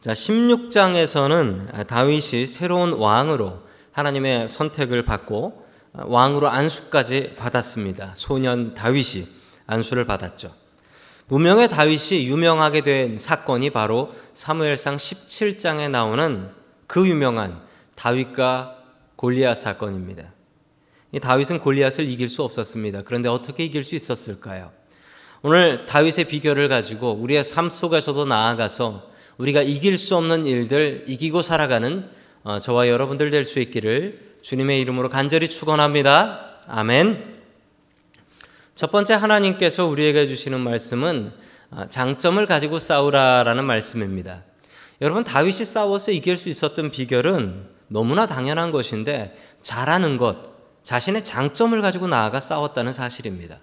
자, 16장에서는 다윗이 새로운 왕으로 하나님의 선택을 받고 왕으로 안수까지 받았습니다. 소년 다윗이 안수를 받았죠. 무명의 다윗이 유명하게 된 사건이 바로 사무엘상 17장에 나오는 그 유명한 다윗과 골리앗 사건입니다. 이 다윗은 골리앗을 이길 수 없었습니다. 그런데 어떻게 이길 수 있었을까요? 오늘 다윗의 비결을 가지고 우리의 삶 속에서도 나아가서 우리가 이길 수 없는 일들 이기고 살아가는 어, 저와 여러분들 될 수 있기를 주님의 이름으로 간절히 축원합니다. 아멘. 첫 번째 하나님께서 우리에게 주시는 말씀은 아, 장점을 가지고 싸우라라는 말씀입니다. 여러분 다윗이 싸워서 이길 수 있었던 비결은 너무나 당연한 것인데 잘하는 것, 자신의 장점을 가지고 나아가 싸웠다는 사실입니다.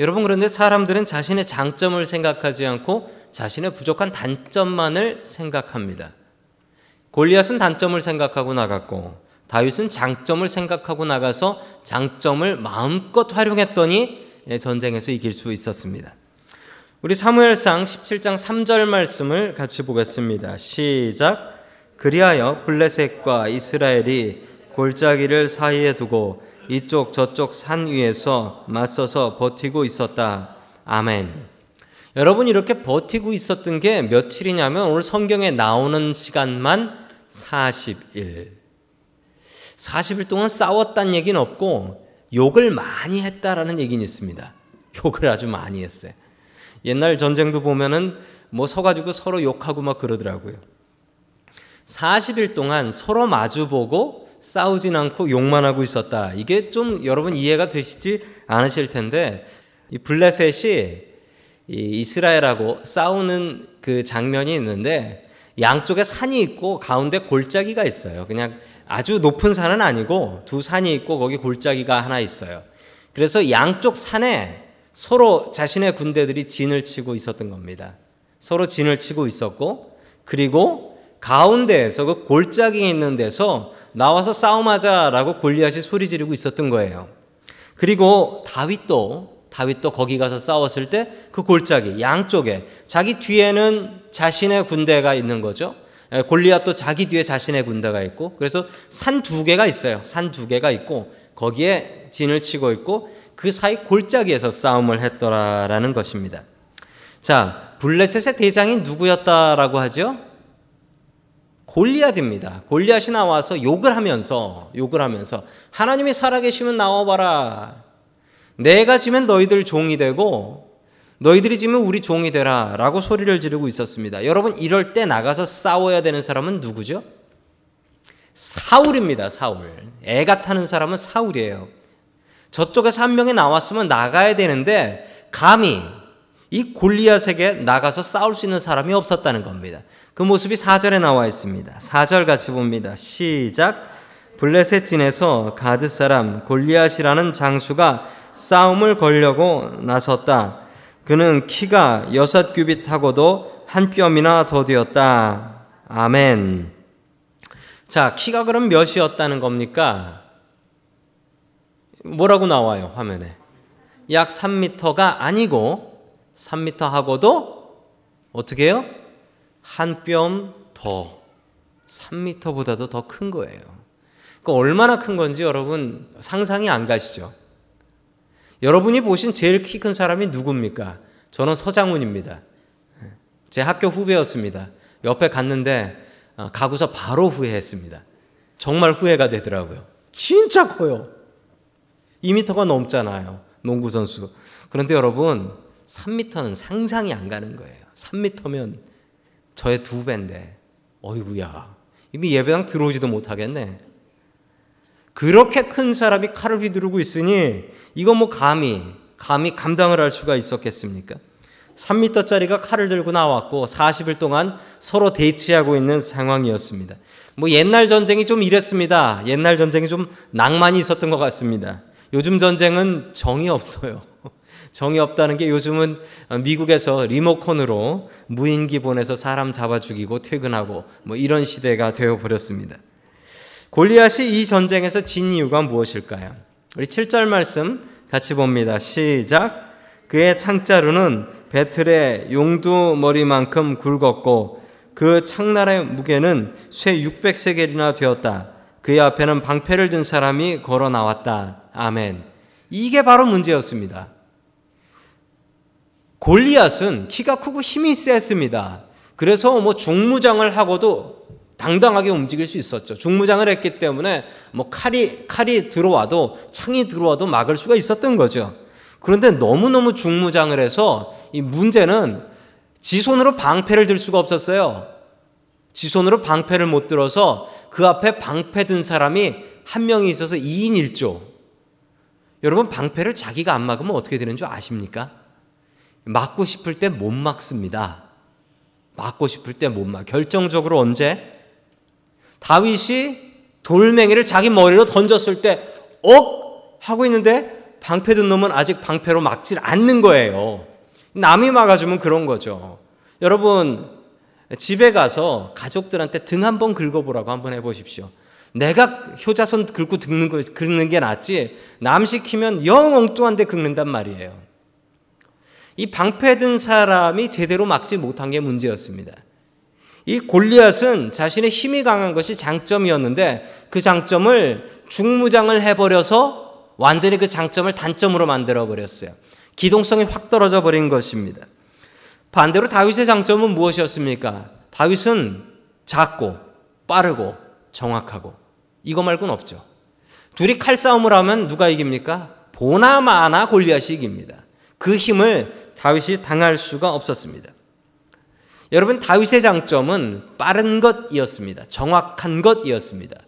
여러분 그런데 사람들은 자신의 장점을 생각하지 않고 자신의 부족한 단점만을 생각합니다. 골리앗은 단점을 생각하고 나갔고 다윗은 장점을 생각하고 나가서 장점을 마음껏 활용했더니 예, 전쟁에서 이길 수 있었습니다. 우리 사무엘상 17장 3절 말씀을 같이 보겠습니다. 시작. 그리하여 블레셋과 이스라엘이 골짜기를 사이에 두고 이쪽 저쪽 산 위에서 맞서서 버티고 있었다. 아멘. 여러분 이렇게 버티고 있었던 게 며칠이냐면 오늘 성경에 나오는 시간만 40일. 40일 동안 싸웠다는 얘기는 없고 욕을 많이 했다라는 얘기는 있습니다. 욕을 아주 많이 했어요. 옛날 전쟁도 보면은 뭐 서가지고 서로 욕하고 막 그러더라고요. 40일 동안 서로 마주보고 싸우진 않고 욕만 하고 있었다. 이게 좀 여러분 이해가 되시지 않으실 텐데 이 블레셋이 이 이스라엘하고 싸우는 그 장면이 있는데 양쪽에 산이 있고 가운데 골짜기가 있어요. 그냥 아주 높은 산은 아니고 두 산이 있고 거기 골짜기가 하나 있어요. 그래서 양쪽 산에 서로 자신의 군대들이 진을 치고 있었던 겁니다. 서로 진을 치고 있었고 그리고 가운데에서 그 골짜기에 있는 데서 나와서 싸움하자라고 골리앗이 소리 지르고 있었던 거예요. 그리고 다윗도 다윗도 거기 가서 싸웠을 때 그 골짜기 양쪽에 자기 뒤에는 자신의 군대가 있는 거죠. 예, 골리앗도 자기 뒤에 자신의 군대가 있고 그래서 산 두 개가 있어요. 산 두 개가 있고 거기에 진을 치고 있고 그 사이 골짜기에서 싸움을 했더라라는 것입니다. 자, 블레셋의 대장이 누구였다라고 하죠? 골리앗입니다. 골리앗이 나와서 욕을 하면서 욕을 하면서 하나님이 살아계시면 나와봐라. 내가 지면 너희들 종이 되고 너희들이 지면 우리 종이 되라 라고 소리를 지르고 있었습니다. 여러분 이럴 때 나가서 싸워야 되는 사람은 누구죠? 사울입니다. 사울. 애가 타는 사람은 사울이에요. 저쪽에서 한 명이 나왔으면 나가야 되는데 감히 이 골리앗에게 나가서 싸울 수 있는 사람이 없었다는 겁니다. 그 모습이 4절에 나와 있습니다. 4절 같이 봅니다. 시작. 블레셋 진에서 가드 사람 골리앗이라는 장수가 싸움을 걸려고 나섰다. 그는 키가 여섯 규빗하고도 한 뼘이나 더 되었다. 아멘. 자, 키가 그럼 몇이었다는 겁니까? 뭐라고 나와요, 화면에? 약 3m가 아니고 3m하고도 어떻게 해요? 한 뼘 더. 3m보다도 더 큰 거예요. 그 얼마나 큰 건지 여러분 상상이 안 가시죠? 여러분이 보신 제일 키 큰 사람이 누굽니까? 저는 서장훈입니다. 제 학교 후배였습니다. 옆에 갔는데 어, 가고서 바로 후회했습니다. 정말 후회가 되더라고요. 진짜 커요. 2미터가 넘잖아요. 농구 선수. 그런데 여러분 3미터는 상상이 안 가는 거예요. 3미터면 저의 두 배인데 어이구야. 이미 예배당 들어오지도 못하겠네. 그렇게 큰 사람이 칼을 휘두르고 있으니 이거 뭐 감히 감히 감당을 할 수가 있었겠습니까? 3미터짜리가 칼을 들고 나왔고 40일 동안 서로 대치하고 있는 상황이었습니다. 뭐 옛날 전쟁이 좀 이랬습니다. 옛날 전쟁이 좀 낭만이 있었던 것 같습니다. 요즘 전쟁은 정이 없어요. 정이 없다는 게 요즘은 미국에서 리모컨으로 무인기 보내서 사람 잡아 죽이고 퇴근하고 뭐 이런 시대가 되어 버렸습니다. 골리앗이 이 전쟁에서 진 이유가 무엇일까요? 우리 7절 말씀 같이 봅니다. 시작. 그의 창자루는 배틀의 용두 머리만큼 굵었고 그 창날의 무게는 쇠 600세겔이나 되었다. 그의 앞에는 방패를 든 사람이 걸어 나왔다. 아멘. 이게 바로 문제였습니다. 골리앗은 키가 크고 힘이 셌습니다. 그래서 뭐 중무장을 하고도 당당하게 움직일 수 있었죠. 중무장을 했기 때문에 뭐 칼이 칼이 들어와도 창이 들어와도 막을 수가 있었던 거죠. 그런데 너무너무 중무장을 해서 이 문제는 지 손으로 방패를 들 수가 없었어요. 지 손으로 방패를 못 들어서 그 앞에 방패 든 사람이 한 명이 있어서 2인 1조. 여러분 방패를 자기가 안 막으면 어떻게 되는 줄 아십니까? 막고 싶을 때 못 막습니다. 막고 싶을 때 못 막. 결정적으로 언제? 다윗이 돌멩이를 자기 머리로 던졌을 때, 억! 하고 있는데 방패 든 놈은 아직 방패로 막질 않는 거예요. 남이 막아주면 그런 거죠. 여러분, 집에 가서 가족들한테 등 한번 긁어보라고 한번 해보십시오. 내가 효자손 긁고 긁는, 거, 긁는 게 낫지, 남 시키면 영 엉뚱한데 긁는단 말이에요. 이 방패 든 사람이 제대로 막지 못한 게 문제였습니다. 이 골리앗은 자신의 힘이 강한 것이 장점이었는데 그 장점을 중무장을 해버려서 완전히 그 장점을 단점으로 만들어 버렸어요. 기동성이 확 떨어져 버린 것입니다. 반대로 다윗의 장점은 무엇이었습니까? 다윗은 작고 빠르고 정확하고 이거 말고는 없죠. 둘이 칼싸움을 하면 누가 이깁니까? 보나마나 골리앗이 이깁니다. 그 힘을 다윗이 당할 수가 없었습니다. 여러분 다윗의 장점은 빠른 것이었습니다. 정확한 것이었습니다.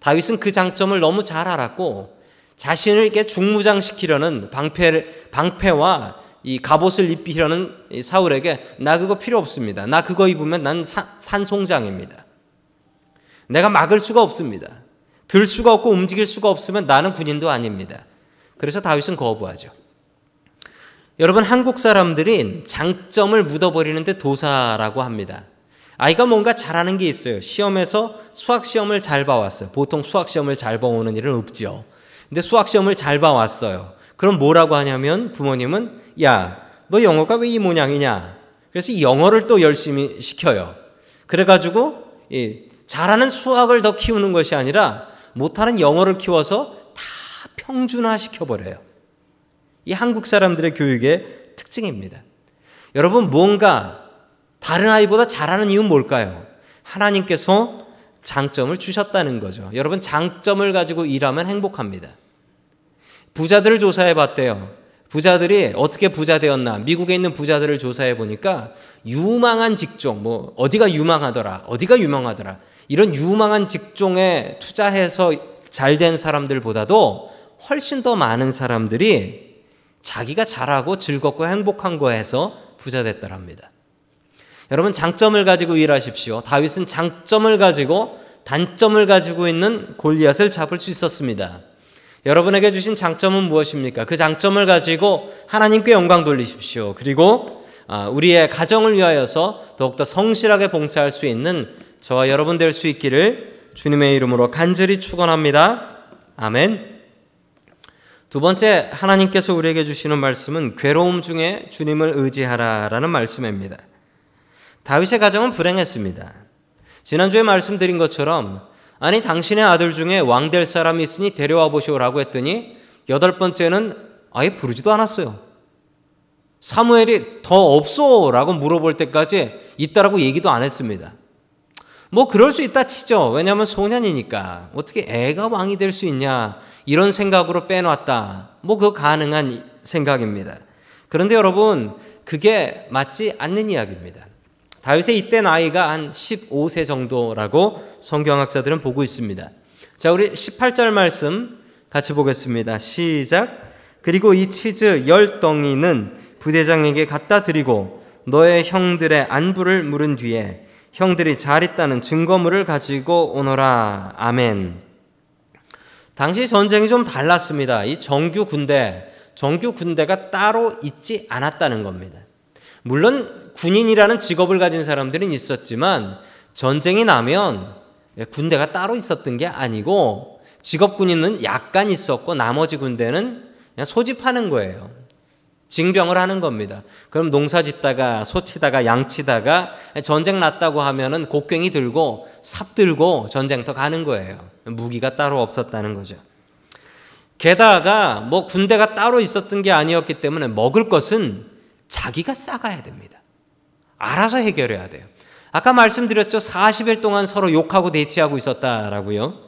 다윗은 그 장점을 너무 잘 알았고 자신을 이렇게 중무장시키려는 방패 방패와 이 갑옷을 입히려는 사울에게 나 그거 필요 없습니다. 나 그거 입으면 난 산송장입니다. 내가 막을 수가 없습니다. 들 수가 없고 움직일 수가 없으면 나는 군인도 아닙니다. 그래서 다윗은 거부하죠. 여러분 한국 사람들이 장점을 묻어버리는데 도사라고 합니다. 아이가 뭔가 잘하는 게 있어요. 시험에서 수학 시험을 잘 봐왔어요. 보통 수학 시험을 잘 봐오는 일은 없죠. 근데 수학 시험을 잘 봐왔어요. 그럼 뭐라고 하냐면 부모님은 야, 너 영어가 왜 이 모양이냐? 그래서 영어를 또 열심히 시켜요. 그래가지고 잘하는 수학을 더 키우는 것이 아니라 못하는 영어를 키워서 다 평준화 시켜버려요. 이 한국 사람들의 교육의 특징입니다. 여러분, 뭔가 다른 아이보다 잘하는 이유는 뭘까요? 하나님께서 장점을 주셨다는 거죠. 여러분, 장점을 가지고 일하면 행복합니다. 부자들을 조사해 봤대요. 부자들이 어떻게 부자 되었나? 미국에 있는 부자들을 조사해 보니까 유망한 직종, 뭐, 어디가 유망하더라, 어디가 유망하더라. 이런 유망한 직종에 투자해서 잘 된 사람들보다도 훨씬 더 많은 사람들이 자기가 잘하고 즐겁고 행복한 거에서 부자 됐더랍니다. 여러분 장점을 가지고 일하십시오. 다윗은 장점을 가지고 단점을 가지고 있는 골리앗을 잡을 수 있었습니다. 여러분에게 주신 장점은 무엇입니까? 그 장점을 가지고 하나님께 영광 돌리십시오. 그리고 아, 우리의 가정을 위하여서 더욱더 성실하게 봉사할 수 있는 저와 여러분 될 수 있기를 주님의 이름으로 간절히 축원합니다. 아멘. 두 번째 하나님께서 우리에게 주시는 말씀은 괴로움 중에 주님을 의지하라라는 말씀입니다. 다윗의 가정은 불행했습니다. 지난주에 말씀드린 것처럼 아니 당신의 아들 중에 왕 될 사람이 있으니 데려와 보시오라고 했더니 여덟 번째는 아예 부르지도 않았어요. 사무엘이 더 없어라고 물어볼 때까지 있다라고 얘기도 안 했습니다. 뭐 그럴 수 있다 치죠. 왜냐하면 소년이니까 어떻게 애가 왕이 될 수 있냐 이런 생각으로 빼놨다. 뭐 그 가능한 생각입니다. 그런데 여러분, 그게 맞지 않는 이야기입니다. 다윗의 이때 나이가 한 15세 정도라고 성경학자들은 보고 있습니다. 자, 우리 18절 말씀 같이 보겠습니다. 시작. 그리고 이 치즈 열 덩이는 부대장에게 갖다 드리고 너의 형들의 안부를 물은 뒤에 형들이 잘 있다는 증거물을 가지고 오너라. 아멘. 당시 전쟁이 좀 달랐습니다. 이 정규 군대, 정규 군대가 따로 있지 않았다는 겁니다. 물론 군인이라는 직업을 가진 사람들은 있었지만 전쟁이 나면 군대가 따로 있었던 게 아니고 직업 군인은 약간 있었고 나머지 군대는 그냥 소집하는 거예요. 징병을 하는 겁니다. 그럼 농사 짓다가 소 치다가 양 치다가 전쟁 났다고 하면은 곡괭이 들고 삽 들고 전쟁터 가는 거예요. 무기가 따로 없었다는 거죠. 게다가 뭐 군대가 따로 있었던 게 아니었기 때문에 먹을 것은 자기가 싸가야 됩니다. 알아서 해결해야 돼요. 아까 말씀드렸죠. 40일 동안 서로 욕하고 대치하고 있었다라고요.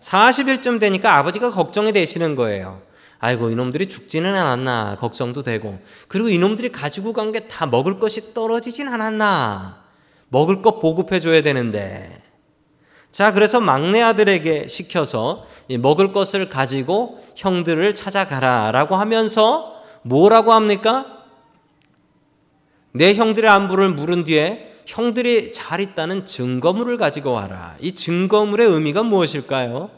40일쯤 되니까 아버지가 걱정이 되시는 거예요. 아이고 이놈들이 죽지는 않았나 걱정도 되고 그리고 이놈들이 가지고 간 게 다 먹을 것이 떨어지진 않았나 먹을 것 보급해 줘야 되는데 자 그래서 막내 아들에게 시켜서 먹을 것을 가지고 형들을 찾아가라라고 하면서 뭐라고 합니까? 내 형들의 안부를 물은 뒤에 형들이 잘 있다는 증거물을 가지고 와라. 이 증거물의 의미가 무엇일까요?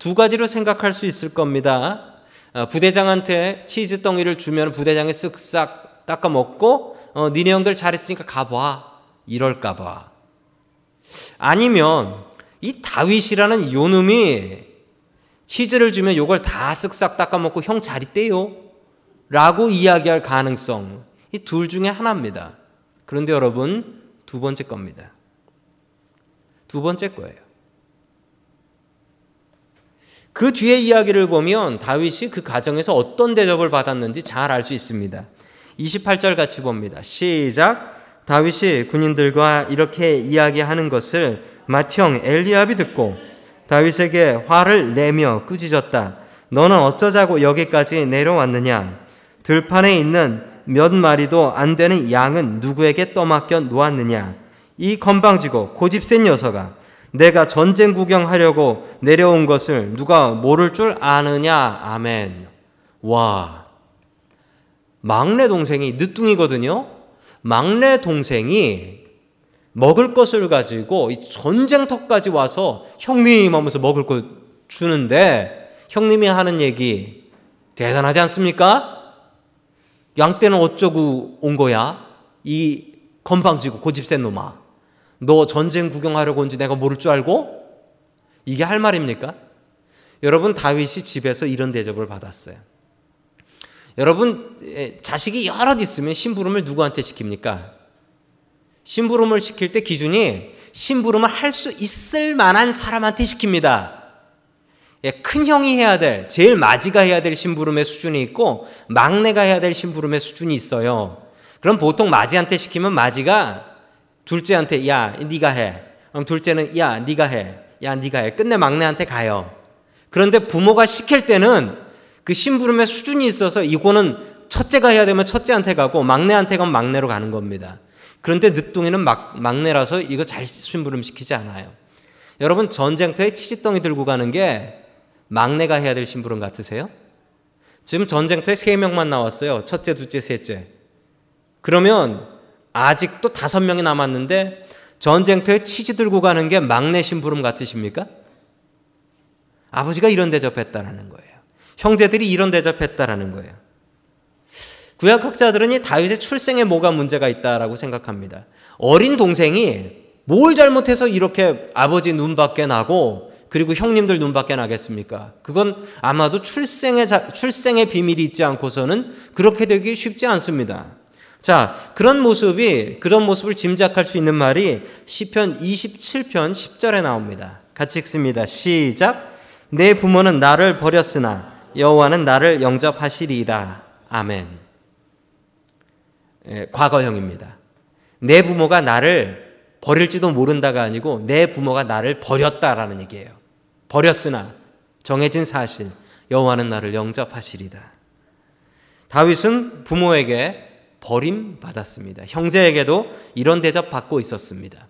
두 가지로 생각할 수 있을 겁니다. 어, 부대장한테 치즈 덩이를 주면 부대장이 쓱싹 닦아 먹고 어, 니네 형들 잘했으니까 가봐 이럴까 봐 아니면 이 다윗이라는 요놈이 치즈를 주면 요걸 다 쓱싹 닦아 먹고 형 잘 있대요 라고 이야기할 가능성 이 둘 중에 하나입니다. 그런데 여러분 두 번째 겁니다. 두 번째 거예요. 그 뒤에 이야기를 보면 다윗이 그 가정에서 어떤 대접을 받았는지 잘 알 수 있습니다. 28절 같이 봅니다. 시작. 다윗이 군인들과 이렇게 이야기하는 것을 맏형 엘리압이 듣고 다윗에게 화를 내며 꾸짖었다. 너는 어쩌자고 여기까지 내려왔느냐? 들판에 있는 몇 마리도 안 되는 양은 누구에게 떠맡겨 놓았느냐? 이 건방지고 고집센 녀석아. 내가 전쟁 구경하려고 내려온 것을 누가 모를 줄 아느냐? 아멘. 와. 막내 동생이 늦둥이거든요. 막내 동생이 먹을 것을 가지고 전쟁터까지 와서 형님 하면서 먹을 것 주는데 형님이 하는 얘기 대단하지 않습니까? 양 때는 어쩌고 온 거야? 이 건방지고 고집센 놈아. 너 전쟁 구경하려고 온지 내가 모를 줄 알고? 이게 할 말입니까? 여러분 다윗이 집에서 이런 대접을 받았어요. 여러분 자식이 여럿 있으면 심부름을 누구한테 시킵니까? 심부름을 시킬 때 기준이 심부름을 할 수 있을 만한 사람한테 시킵니다. 예, 큰 형이 해야 될, 제일 마지가 해야 될 심부름의 수준이 있고 막내가 해야 될 심부름의 수준이 있어요. 그럼 보통 마지한테 시키면 마지가 둘째한테 야 네가 해. 그럼 둘째는 야 네가 해. 야 네가 해. 끝내 막내한테 가요. 그런데 부모가 시킬 때는 그 심부름의 수준이 있어서 이거는 첫째가 해야 되면 첫째한테 가고 막내한테 가면 막내로 가는 겁니다. 그런데 늦둥이는 막, 막내라서 이거 잘 심부름 시키지 않아요. 여러분 전쟁터에 치즈덩이 들고 가는 게 막내가 해야 될 심부름 같으세요? 지금 전쟁터에 세 명만 나왔어요. 첫째, 둘째, 셋째. 그러면 아직도 다섯 명이 남았는데 전쟁터에 치즈 들고 가는 게 막내 심부름 같으십니까? 아버지가 이런 대접했다라는 거예요. 형제들이 이런 대접했다라는 거예요. 구약학자들은 이 다윗의 출생에 뭐가 문제가 있다라고 생각합니다. 어린 동생이 뭘 잘못해서 이렇게 아버지 눈 밖에 나고 그리고 형님들 눈 밖에 나겠습니까? 그건 아마도 출생의 출생의 비밀이 있지 않고서는 그렇게 되기 쉽지 않습니다. 자, 그런 모습이 그런 모습을 짐작할 수 있는 말이 시편 27편 10절에 나옵니다. 같이 읽습니다. 시작. 내 부모는 나를 버렸으나 여호와는 나를 영접하시리이다. 아멘. 예, 과거형입니다. 내 부모가 나를 버릴지도 모른다가 아니고 내 부모가 나를 버렸다라는 얘기예요. 버렸으나 정해진 사실 여호와는 나를 영접하시리다. 다윗은 부모에게 버림받았습니다. 형제에게도 이런 대접 받고 있었습니다.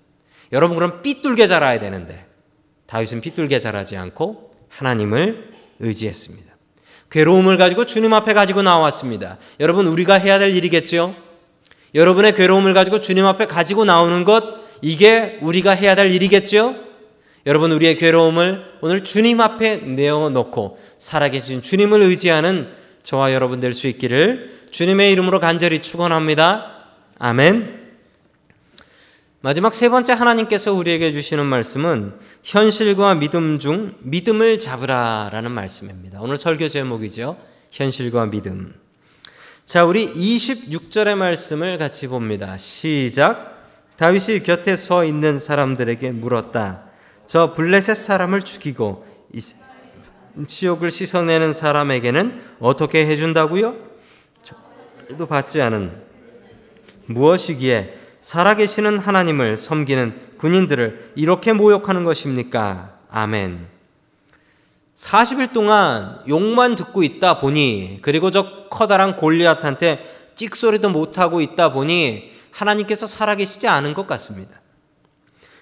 여러분 그럼 삐뚤게 자라야 되는데 다윗은 삐뚤게 자라지 않고 하나님을 의지했습니다. 괴로움을 가지고 주님 앞에 가지고 나왔습니다. 여러분 우리가 해야 될 일이겠죠? 여러분의 괴로움을 가지고 주님 앞에 가지고 나오는 것 이게 우리가 해야 될 일이겠죠? 여러분 우리의 괴로움을 오늘 주님 앞에 내어놓고 살아계신 주님을 의지하는 저와 여러분 될 수 있기를 주님의 이름으로 간절히 축원합니다. 아멘. 마지막 세 번째 하나님께서 우리에게 주시는 말씀은 현실과 믿음 중 믿음을 잡으라라는 말씀입니다. 오늘 설교 제목이죠. 현실과 믿음. 자, 우리 26절의 말씀을 같이 봅니다. 시작. 다윗이 곁에 서 있는 사람들에게 물었다. 저 블레셋 사람을 죽이고 지옥을 씻어내는 사람에게는 어떻게 해준다고요? 도 받지 않은 무엇이기에 살아계시는 하나님을 섬기는 군인들을 이렇게 모욕하는 것입니까? 아멘. 40일 동안 욕만 듣고 있다 보니 그리고 저 커다란 골리앗한테 찍소리도 못하고 있다 보니 하나님께서 살아계시지 않은 것 같습니다.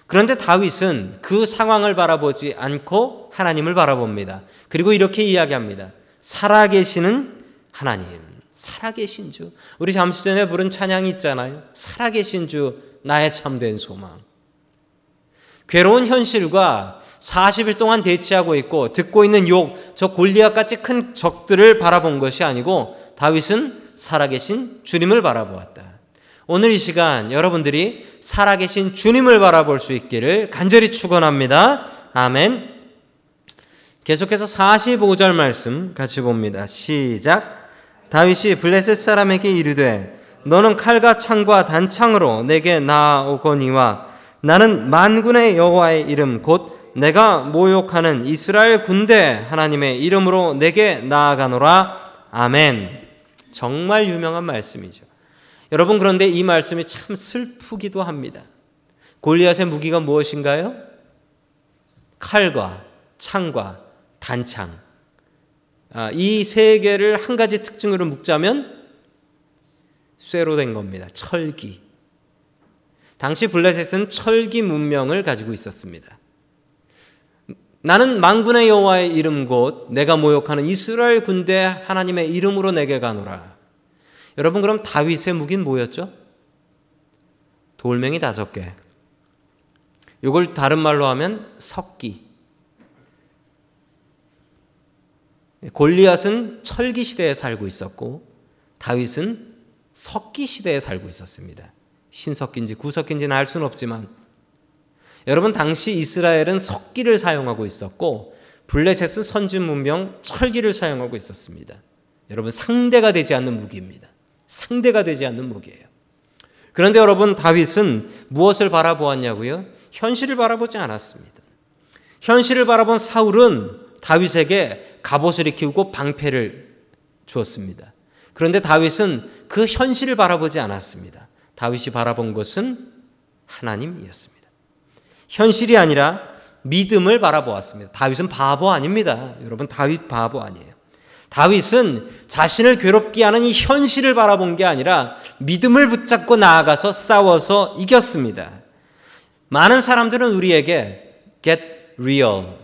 그런데 다윗은 그 상황을 바라보지 않고 하나님을 바라봅니다. 그리고 이렇게 이야기합니다. 살아계시는 하나님, 살아계신 주. 우리 잠시 전에 부른 찬양이 있잖아요. 살아계신 주, 나의 참된 소망. 괴로운 현실과 40일 동안 대치하고 있고 듣고 있는 욕, 저 골리앗 같이 큰 적들을 바라본 것이 아니고 다윗은 살아계신 주님을 바라보았다. 오늘 이 시간 여러분들이 살아계신 주님을 바라볼 수 있기를 간절히 축원합니다. 아멘. 계속해서 45절 말씀 같이 봅니다. 시작. 다윗이 블레셋 사람에게 이르되 너는 칼과 창과 단창으로 내게 나아오거니와 나는 만군의 여호와의 이름 곧 내가 모욕하는 이스라엘 군대 하나님의 이름으로 내게 나아가노라. 아멘. 정말 유명한 말씀이죠. 여러분 그런데 이 말씀이 참 슬프기도 합니다. 골리앗의 무기가 무엇인가요? 칼과 창과 단창. 아, 이세 개를 한 가지 특징으로 묶자면 쇠로 된 겁니다. 철기. 당시 블레셋은 철기 문명을 가지고 있었습니다. 나는 만군의 여호와의 이름 곧 내가 모욕하는 이스라엘 군대 하나님의 이름으로 내게 가노라. 여러분 그럼 다윗의 무기는 뭐였죠? 돌멩이 다섯 개. 이걸 다른 말로 하면 석기. 골리앗은 철기 시대에 살고 있었고 다윗은 석기 시대에 살고 있었습니다. 신석기인지 구석기인지는 알 수는 없지만 여러분 당시 이스라엘은 석기를 사용하고 있었고 블레셋은 선진 문명 철기를 사용하고 있었습니다. 여러분 상대가 되지 않는 무기입니다. 상대가 되지 않는 무기예요. 그런데 여러분 다윗은 무엇을 바라보았냐고요? 현실을 바라보지 않았습니다. 현실을 바라본 사울은 다윗에게 갑옷을 입히고 방패를 주었습니다. 그런데 다윗은 그 현실을 바라보지 않았습니다. 다윗이 바라본 것은 하나님이었습니다. 현실이 아니라 믿음을 바라보았습니다. 다윗은 바보 아닙니다. 여러분, 다윗 바보 아니에요. 다윗은 자신을 괴롭게 하는 이 현실을 바라본 게 아니라 믿음을 붙잡고 나아가서 싸워서 이겼습니다. 많은 사람들은 우리에게 get real,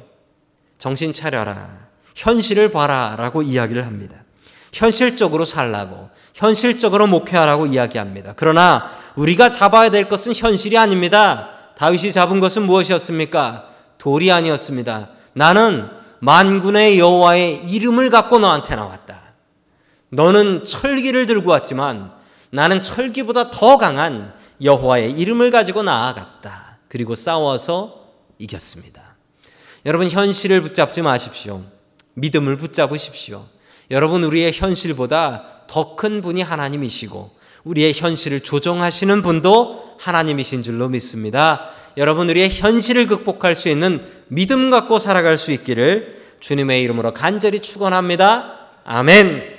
정신 차려라, 현실을 봐라 라고 이야기를 합니다. 현실적으로 살라고, 현실적으로 목회하라고 이야기합니다. 그러나 우리가 잡아야 될 것은 현실이 아닙니다. 다윗이 잡은 것은 무엇이었습니까? 돌이 아니었습니다. 나는 만군의 여호와의 이름을 갖고 너한테 나왔다. 너는 철기를 들고 왔지만 나는 철기보다 더 강한 여호와의 이름을 가지고 나아갔다. 그리고 싸워서 이겼습니다. 여러분 현실을 붙잡지 마십시오. 믿음을 붙잡으십시오. 여러분 우리의 현실보다 더 큰 분이 하나님이시고 우리의 현실을 조정하시는 분도 하나님이신 줄로 믿습니다. 여러분 우리의 현실을 극복할 수 있는 믿음 갖고 살아갈 수 있기를 주님의 이름으로 간절히 축원합니다. 아멘.